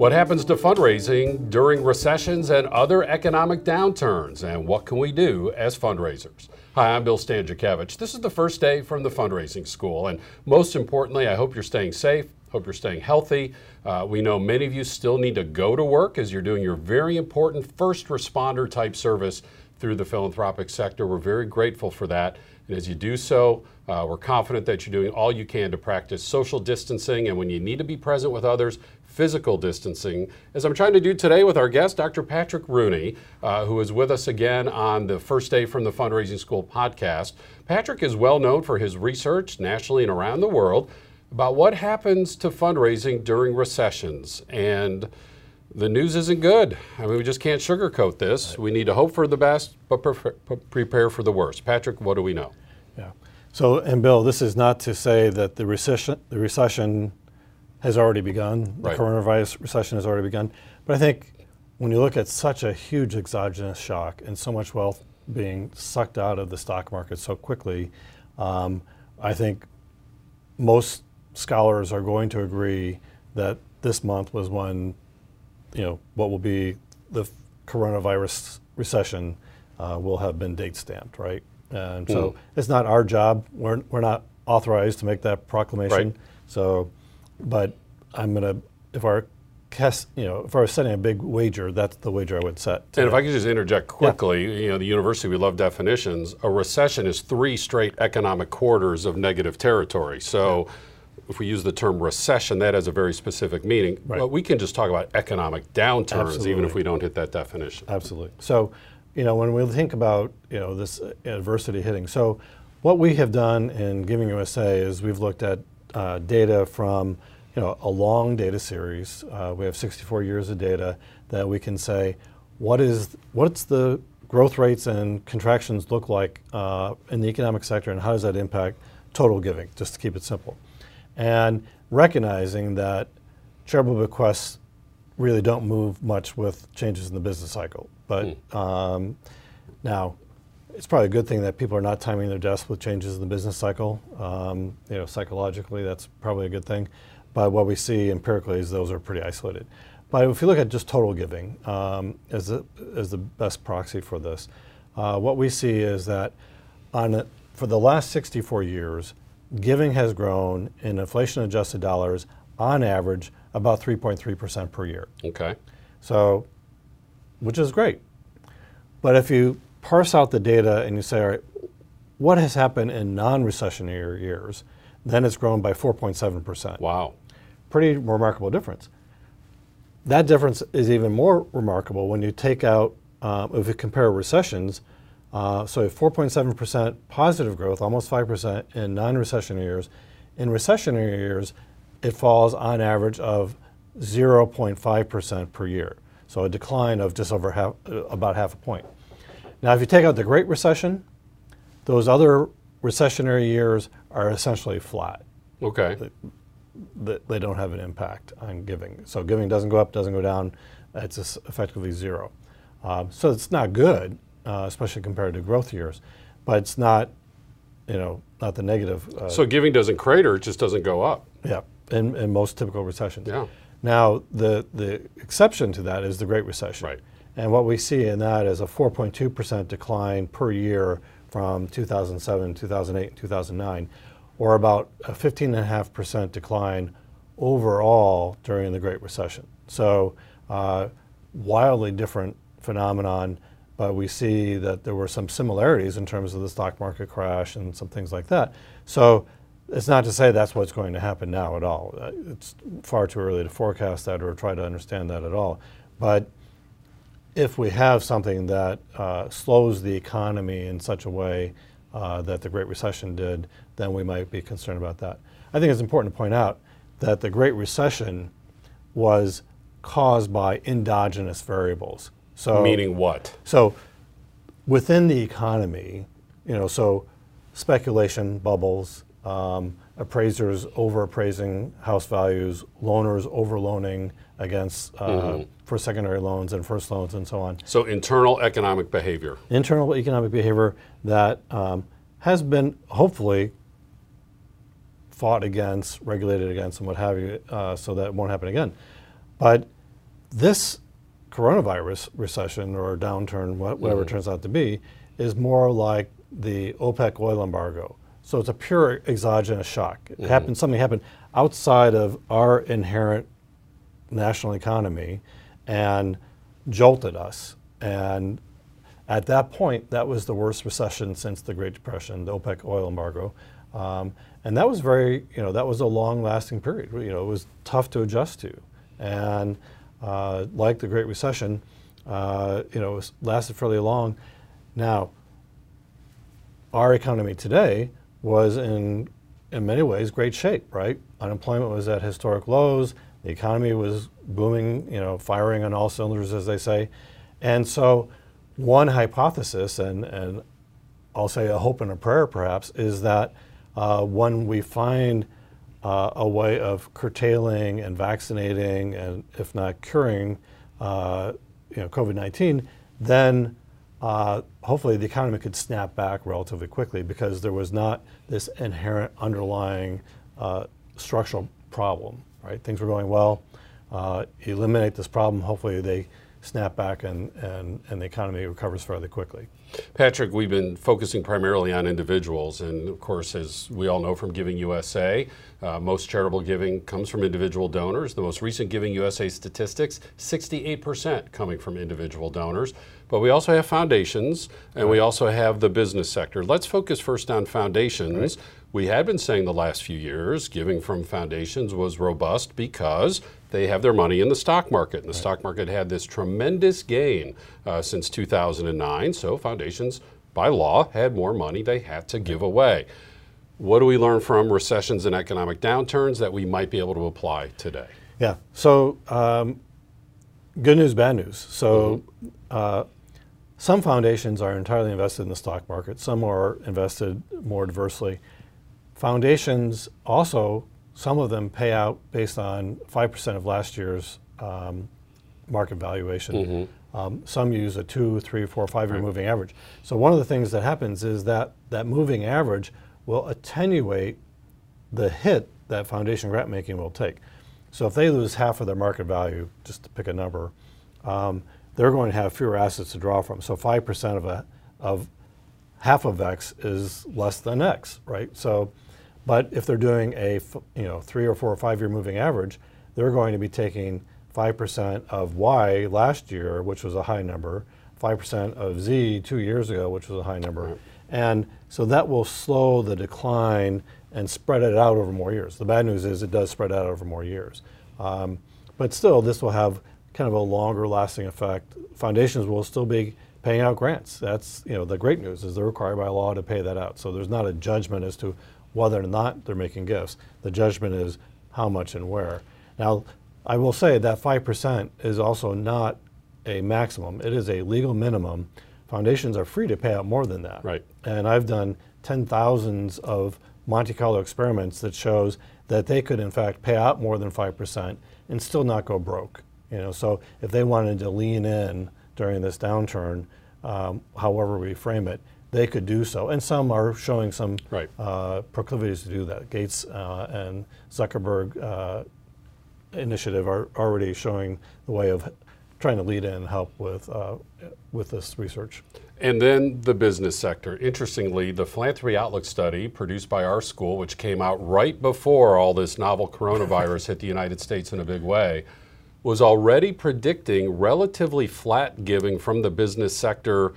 What happens to fundraising during recessions and other economic downturns, and what can we do as fundraisers? Hi, I'm Bill Stanczykiewicz. This is the first day from the fundraising school, and most importantly, I hope you're staying safe. Hope you're staying healthy. Uh, we know many of you still need to go to work as you're doing your very important first responder type service through the philanthropic sector. We're very grateful for that. And as you do so, uh, we're confident that you're doing all you can to practice social distancing and when you need to be present with others, physical distancing, as I'm trying to do today with our guest, Dr. Patrick Rooney, uh, who is with us again on the First Day from the Fundraising School podcast. Patrick is well known for his research nationally and around the world about what happens to fundraising during recessions. And the news isn't good. I mean, we just can't sugarcoat this. Right. We need to hope for the best, but prepare for the worst. Patrick, what do we know? Yeah. So, and Bill, this is not to say that the recession, the recession has already begun. The right. coronavirus recession has already begun. But I think when you look at such a huge exogenous shock and so much wealth being sucked out of the stock market so quickly, um, I think most scholars are going to agree that this month was when you know, what will be the coronavirus recession uh, will have been date stamped, right? And mm. so hmm. it's not our job. We're, we're not authorized to make that proclamation. Right. So, but I'm going to, if our you know, if I was setting a big wager, that's the wager I would set. Today. And if I could just interject quickly, yeah. you know, the university, we love definitions. A recession is three straight economic quarters of negative territory. So, yeah if we use the term recession, that has a very specific meaning. Right. But we can just talk about economic downturns, Absolutely. even if we don't hit that definition. Absolutely. So, you know, when we think about you know this adversity hitting, so what we have done in Giving USA is we've looked at uh, data from you know a long data series. Uh, we have 64 years of data that we can say what is what's the growth rates and contractions look like uh, in the economic sector, and how does that impact total giving? Just to keep it simple and recognizing that charitable bequests really don't move much with changes in the business cycle. But mm. um, now, it's probably a good thing that people are not timing their deaths with changes in the business cycle. Um, you know, psychologically, that's probably a good thing. But what we see empirically is those are pretty isolated. But if you look at just total giving um, as, the, as the best proxy for this, uh, what we see is that on a, for the last 64 years, giving has grown in inflation adjusted dollars on average about 3.3% per year. Okay. So, which is great. But if you parse out the data and you say, all right, what has happened in non recessionary years, then it's grown by 4.7%. Wow. Pretty remarkable difference. That difference is even more remarkable when you take out, um, if you compare recessions, uh, so 4.7% positive growth, almost 5% in non-recessionary years. In recessionary years, it falls on average of 0.5% per year. So a decline of just over half, uh, about half a point. Now, if you take out the Great Recession, those other recessionary years are essentially flat. Okay. They, they don't have an impact on giving. So giving doesn't go up, doesn't go down. It's effectively zero. Um, so it's not good uh, especially compared to growth years. But it's not, you know, not the negative. Uh, so giving doesn't crater; it just doesn't go up. Yeah, in, in most typical recessions. Yeah. Now the the exception to that is the Great Recession. Right. And what we see in that is a 4.2 percent decline per year from 2007, 2008, 2009, or about a 15.5 percent decline overall during the Great Recession. So uh, wildly different phenomenon but we see that there were some similarities in terms of the stock market crash and some things like that. So it's not to say that's what's going to happen now at all. Uh, it's far too early to forecast that or try to understand that at all. But if we have something that uh, slows the economy in such a way uh, that the Great Recession did, then we might be concerned about that. I think it's important to point out that the Great Recession was caused by endogenous variables. So meaning what? So within the economy, you know, so speculation bubbles, um, appraisers over appraising house values, loaners over loaning against uh, mm-hmm. for secondary loans and first loans and so on. So internal economic behavior. Internal economic behavior that um, has been hopefully fought against, regulated against, and what have you, uh, so that won't happen again. But this coronavirus recession or downturn, whatever it turns out to be, is more like the OPEC oil embargo. So it's a pure exogenous shock. It happened, something happened outside of our inherent national economy and jolted us. And at that point, that was the worst recession since the Great Depression, the OPEC oil embargo. Um, and that was very, you know, that was a long lasting period. You know, it was tough to adjust to. And uh, like the Great Recession, uh, you know, it lasted fairly long. Now, our economy today was in, in many ways, great shape, right? Unemployment was at historic lows. The economy was booming, you know, firing on all cylinders, as they say. And so, one hypothesis, and, and I'll say a hope and a prayer perhaps, is that uh, when we find uh, a way of curtailing and vaccinating and, if not curing, uh, you know, COVID-19, then uh, hopefully the economy could snap back relatively quickly because there was not this inherent underlying uh, structural problem. Right, things were going well. Uh, eliminate this problem. Hopefully they snap back and, and, and the economy recovers fairly quickly. Patrick, we've been focusing primarily on individuals, and of course, as we all know from Giving USA, uh, most charitable giving comes from individual donors. The most recent Giving USA statistics 68% coming from individual donors. But we also have foundations, and we also have the business sector. Let's focus first on foundations. Right. We had been saying the last few years giving from foundations was robust because they have their money in the stock market. And the right. stock market had this tremendous gain uh, since 2009. So foundations, by law, had more money they had to give away. What do we learn from recessions and economic downturns that we might be able to apply today? Yeah. So, um, good news, bad news. So, mm-hmm. uh, some foundations are entirely invested in the stock market. Some are invested more diversely. Foundations also some of them pay out based on 5% of last year's um, market valuation. Mm-hmm. Um, some use a two, three, four, five year right. moving average. So, one of the things that happens is that that moving average will attenuate the hit that foundation grant making will take. So, if they lose half of their market value, just to pick a number, um, they're going to have fewer assets to draw from. So, 5% of, a, of half of X is less than X, right? So, but if they're doing a you know three or four or five year moving average, they're going to be taking 5% of Y last year, which was a high number, 5% of Z two years ago, which was a high number. Right. And so that will slow the decline and spread it out over more years. The bad news is it does spread out over more years. Um, but still, this will have kind of a longer lasting effect. Foundations will still be paying out grants. That's, you know, the great news is they're required by law to pay that out. So there's not a judgment as to whether or not they're making gifts. The judgment is how much and where. Now, I will say that 5% is also not a maximum. It is a legal minimum. Foundations are free to pay out more than that. Right. And I've done 10,000s of Monte Carlo experiments that shows that they could in fact pay out more than 5% and still not go broke. You know, so if they wanted to lean in during this downturn, um, however we frame it, they could do so. And some are showing some right. uh, proclivities to do that. Gates uh, and Zuckerberg uh, initiative are already showing the way of trying to lead in and help with, uh, with this research. And then the business sector. Interestingly, the Philanthropy Outlook study produced by our school, which came out right before all this novel coronavirus hit the United States in a big way, was already predicting relatively flat giving from the business sector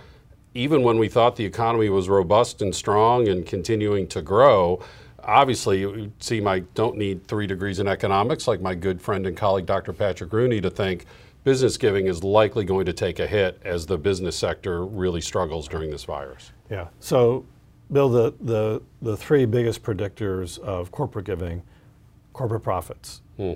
even when we thought the economy was robust and strong and continuing to grow, obviously you seem I don't need three degrees in economics like my good friend and colleague Dr. Patrick Rooney to think business giving is likely going to take a hit as the business sector really struggles during this virus. Yeah. So Bill, the, the, the three biggest predictors of corporate giving, corporate profits. Hmm.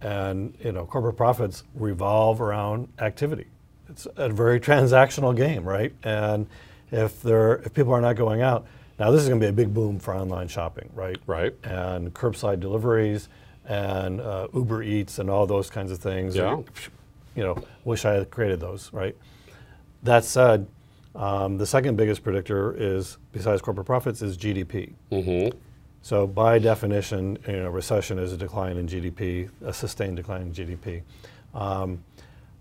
And you know, corporate profits revolve around activity it's a very transactional game, right? And if there if people are not going out, now this is going to be a big boom for online shopping, right? Right. And curbside deliveries and uh, Uber Eats and all those kinds of things. Yeah. You know, wish I had created those, right? That said, um, the second biggest predictor is, besides corporate profits, is GDP. Mm-hmm. So by definition, you know, recession is a decline in GDP, a sustained decline in GDP. Um,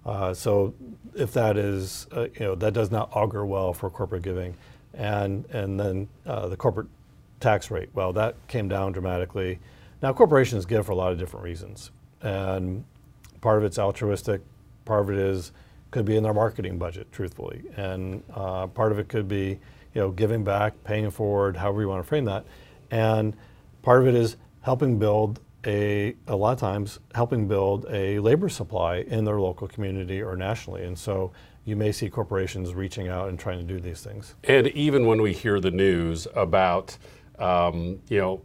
Uh, so if that is, uh, you know, that does not augur well for corporate giving. And, and then uh, the corporate tax rate, well, that came down dramatically. Now, corporations give for a lot of different reasons. And part of it's altruistic, part of it is, could be in their marketing budget, truthfully. And uh, part of it could be, you know, giving back, paying forward, however you want to frame that. And part of it is helping build a, a lot of times helping build a labor supply in their local community or nationally. And so you may see corporations reaching out and trying to do these things. And even when we hear the news about, um, you know,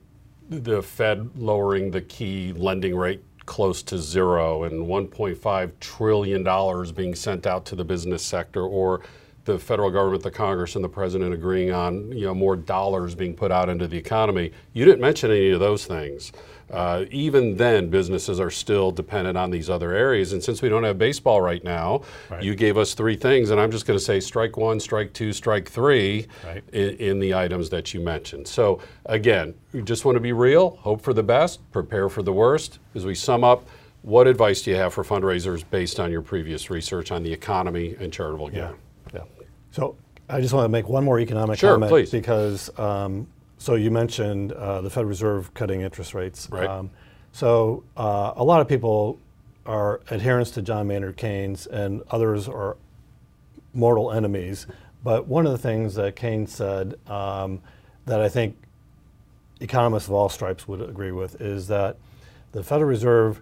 the Fed lowering the key lending rate close to zero and 1.5 trillion dollars being sent out to the business sector or the federal government, the Congress, and the president agreeing on you know more dollars being put out into the economy. You didn't mention any of those things. Uh, even then, businesses are still dependent on these other areas. And since we don't have baseball right now, right. you gave us three things, and I'm just going to say strike one, strike two, strike three right. in, in, the items that you mentioned. So again, we just want to be real, hope for the best, prepare for the worst. As we sum up, what advice do you have for fundraisers based on your previous research on the economy and charitable giving? Yeah. So I just want to make one more economic sure, comment please. because um, so you mentioned uh, the Federal Reserve cutting interest rates. Right. Um, so uh, a lot of people are adherents to John Maynard Keynes, and others are mortal enemies. But one of the things that Keynes said um, that I think economists of all stripes would agree with is that the Federal Reserve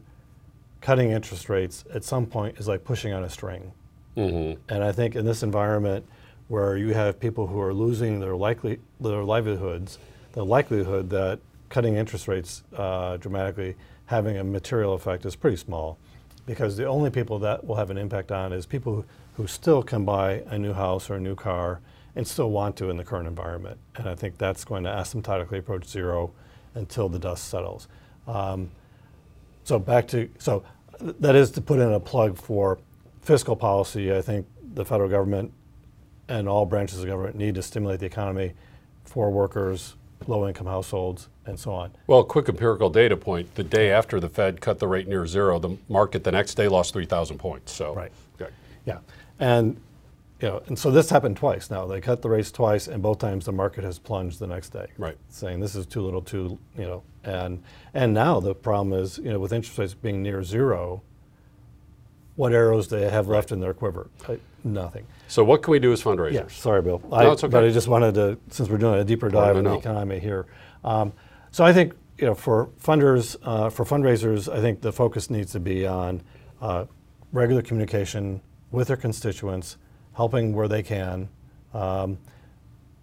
cutting interest rates at some point is like pushing on a string. Mm-hmm. And I think in this environment, where you have people who are losing their likely their livelihoods, the likelihood that cutting interest rates uh, dramatically having a material effect is pretty small, because the only people that will have an impact on is people who, who still can buy a new house or a new car and still want to in the current environment. And I think that's going to asymptotically approach zero until the dust settles. Um, so back to so that is to put in a plug for fiscal policy. I think the federal government and all branches of government need to stimulate the economy for workers, low income households, and so on. Well, quick empirical data point the day after the Fed cut the rate near zero, the market the next day lost 3,000 points. So, right. Okay. Yeah. And you know, and so this happened twice now. They cut the rates twice, and both times the market has plunged the next day. Right. Saying this is too little, too, you know, and and now the problem is, you know, with interest rates being near zero, what arrows do they have left in their quiver? nothing. So what can we do as fundraisers? Yeah, sorry, Bill. No, I, it's okay. But I just wanted to, since we're doing a deeper dive in the economy here. Um, so I think you know, for funders, uh, for fundraisers, I think the focus needs to be on uh, regular communication with their constituents, helping where they can, um,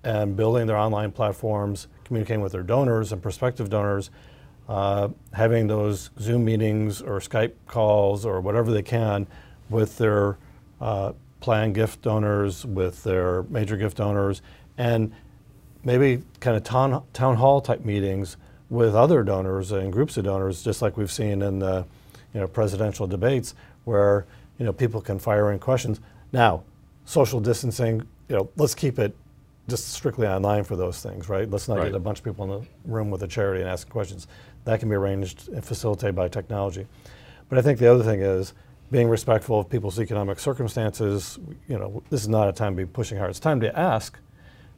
and building their online platforms, communicating with their donors and prospective donors, uh, having those Zoom meetings or Skype calls or whatever they can with their uh, planned gift donors, with their major gift donors, and maybe kind of town, town hall type meetings with other donors and groups of donors, just like we've seen in the you know, presidential debates, where you know, people can fire in questions. Now, social distancing, you know, let's keep it just strictly online for those things, right? Let's not right. get a bunch of people in the room with a charity and asking questions. That can be arranged and facilitated by technology. But I think the other thing is being respectful of people's economic circumstances. You know, this is not a time to be pushing hard. It's time to ask.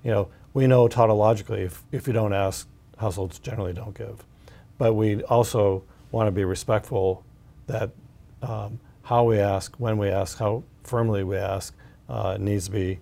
You know, we know tautologically if, if you don't ask, households generally don't give. But we also want to be respectful that um, how we ask, when we ask, how firmly we ask uh, needs to be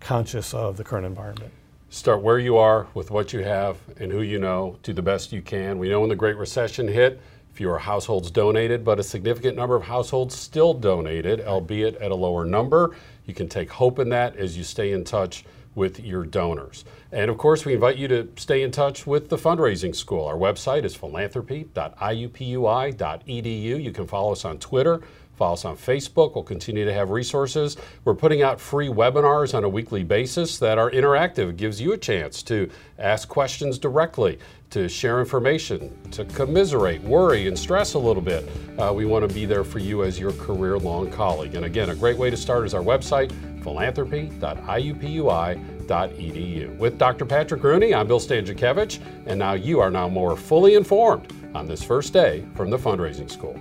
conscious of the current environment. Start where you are with what you have and who you know, do the best you can. We know when the Great Recession hit, fewer households donated, but a significant number of households still donated, albeit at a lower number. You can take hope in that as you stay in touch with your donors. And of course, we invite you to stay in touch with the Fundraising School. Our website is philanthropy.iupui.edu. You can follow us on Twitter Follow us on Facebook. We'll continue to have resources. We're putting out free webinars on a weekly basis that are interactive. It gives you a chance to ask questions directly, to share information, to commiserate, worry, and stress a little bit. Uh, we want to be there for you as your career long colleague. And again, a great way to start is our website, philanthropy.iupui.edu. With Dr. Patrick Rooney, I'm Bill Stanczykiewicz, and now you are now more fully informed on this first day from the Fundraising School.